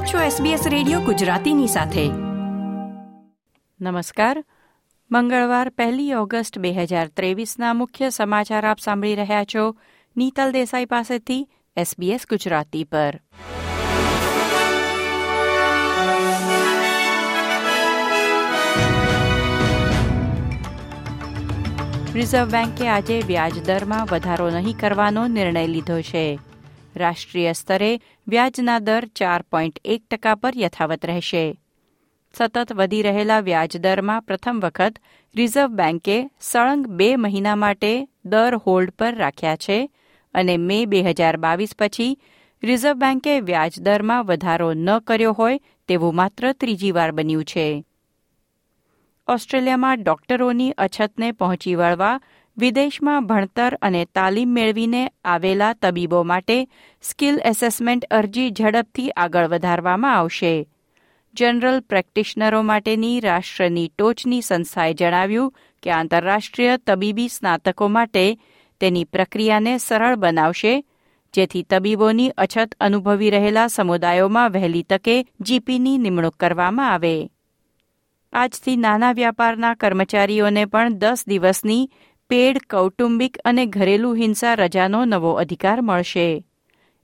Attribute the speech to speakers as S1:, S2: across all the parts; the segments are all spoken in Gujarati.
S1: આપ છો SBS રેડિયો ગુજરાતીની સાથે.
S2: નમસ્કાર. મંગળવાર પહેલી ઓગસ્ટ બે હજાર ત્રેવીસના મુખ્ય સમાચાર આપ સાંભળી રહ્યા છો નીતલ દેસાઈ પાસેથી SBS ગુજરાતી પર. રિઝર્વ બેન્કે આજે વ્યાજ દરમાં વધારો નહીં કરવાનો નિર્ણય લીધો છે. રાષ્ટ્રીય સ્તરે વ્યાજના દર ચાર પોઈન્ટ એક ટકા પર યથાવત રહેશે. સતત વધી રહેલા વ્યાજદરમાં પ્રથમ વખત રિઝર્વ બેન્કે સળંગ બે મહિના માટે દર હોલ્ડ પર રાખ્યા છે અને મે બે હજાર બાવીસ પછી રિઝર્વ બેન્કે વ્યાજદરમાં વધારો ન કર્યો હોય તેવું માત્ર ત્રીજી વાર બન્યું છે. ઓસ્ટ્રેલિયામાં ડોક્ટરોની અછતને પહોંચી વળવા વિદેશમાં ભણતર અને તાલીમ મેળવીને આવેલા તબીબો માટે સ્કિલ એસેસમેન્ટ અરજી ઝડપથી આગળ વધારવામાં આવશે. જનરલ પ્રેક્ટિશનરો માટેની રાષ્ટ્રની ટોચની સંસ્થાએ જણાવ્યું કે આંતરરાષ્ટ્રીય તબીબી સ્નાતકો માટે તેની પ્રક્રિયાને સરળ બનાવશે, જેથી તબીબોની અછત અનુભવી રહેલા સમુદાયોમાં વહેલી તકે જીપીની નિમણૂક કરવામાં આવે. આજથી નાના વ્યાપારના કર્મચારીઓને પણ દસ દિવસની પેડ, કૌટુંબિક અને ઘરેલું હિંસા રજાનો નવો અધિકાર મળશે.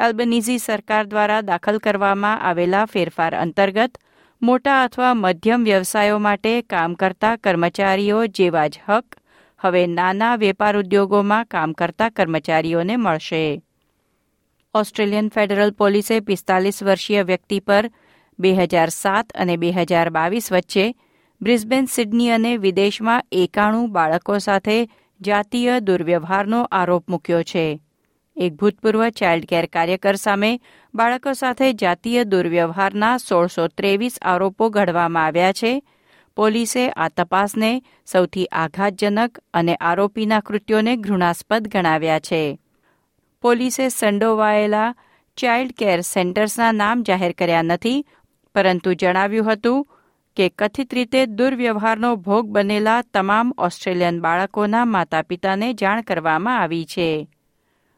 S2: એલ્બનીઝી સરકાર દ્વારા દાખલ કરવામાં આવેલા ફેરફાર અંતર્ગત મોટા અથવા મધ્યમ વ્યવસાયો માટે કામ કરતા કર્મચારીઓ જેવા જ હક હવે નાના વેપાર ઉદ્યોગોમાં કામ કરતા કર્મચારીઓને મળશે. ઓસ્ટ્રેલિયન ફેડરલ પોલીસે પિસ્તાલીસ વર્ષીય વ્યક્તિ પર બે હજાર સાત અને બે હજાર બાવીસ વચ્ચે બ્રિસ્બેન, સિડની અને વિદેશમાં એકાણું બાળકો સાથે જાતીય દુર્વ્યવહારનો આરોપ મૂક્યો છે. એક ભૂતપૂર્વ ચાઇલ્ડ કેર કાર્યકર સામે બાળકો સાથે જાતીય દુર્વ્યવહારના સોળસો ત્રેવીસ આરોપો ઘડવામાં આવ્યા છે. પોલીસે આ તપાસને સૌથી આઘાતજનક અને આરોપીના કૃત્યોને ઘૃણાસ્પદ ગણાવ્યા છે. પોલીસે સંડોવાયેલા ચાઇલ્ડ કેર સેન્ટર્સના નામ જાહેર કર્યા નથી, પરંતુ જણાવ્યું હતું કે કથિત રીતે દુર્વ્યવહારનો ભોગ બનેલા તમામ ઓસ્ટ્રેલિયન બાળકોના માતા પિતાને જાણ કરવામાં આવી છે.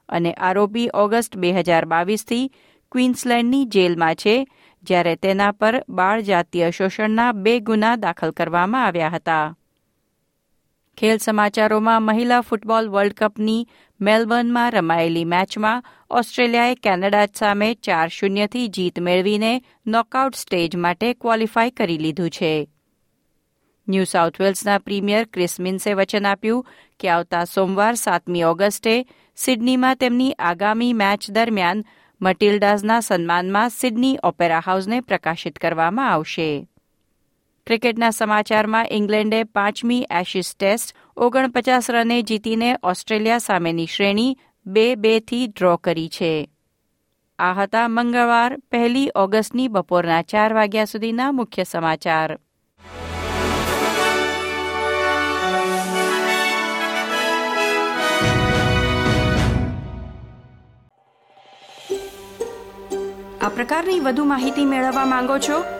S2: અને આરોપી ઓગસ્ટ બે હજાર બાવીસથી ક્વીન્સલેન્ડની જેલમાં છે, જ્યારે તેના પર બાળ જાતીય શોષણના બે ગુના દાખલ કરવામાં આવ્યા હતા. ખેલ સમાચારોમાં મહિલા ફૂટબોલ વર્લ્ડ કપની મેલબર્નમાં રમાયેલી મેચમાં ઓસ્ટ્રેલિયાએ કેનેડા સામે ચાર શૂન્યથી જીત મેળવીને નોકઆઉટ સ્ટેજ માટે ક્વોલિફાય કરી લીધું છે. ન્યૂ સાઉથ વેલ્સના પ્રીમિયર ક્રિસ મિન્સે વચન આપ્યું કે આવતા સોમવાર સાતમી ઓગસ્ટે સિડનીમાં તેમની આગામી મેચ દરમિયાન મટિલ્ડાઝના સન્માનમાં સિડની ઓપેરા હાઉસને પ્રકાશિત કરવામાં આવશે. ક્રિકેટના સમાચારમાં ઇંગ્લેન્ડે પાંચમી એશિસ ટેસ્ટ ઓગણપચાસ રને જીતીને ઓસ્ટ્રેલિયા સામેની શ્રેણી બે બેથી ડ્રો કરી છે. આ હતા મંગળવાર, પહેલી ઓગસ્ટની બપોરના ચાર વાગ્યા સુધીના મુખ્ય સમાચાર.
S1: આ પ્રકારની વધુ માહિતી મેળવવા માંગો છો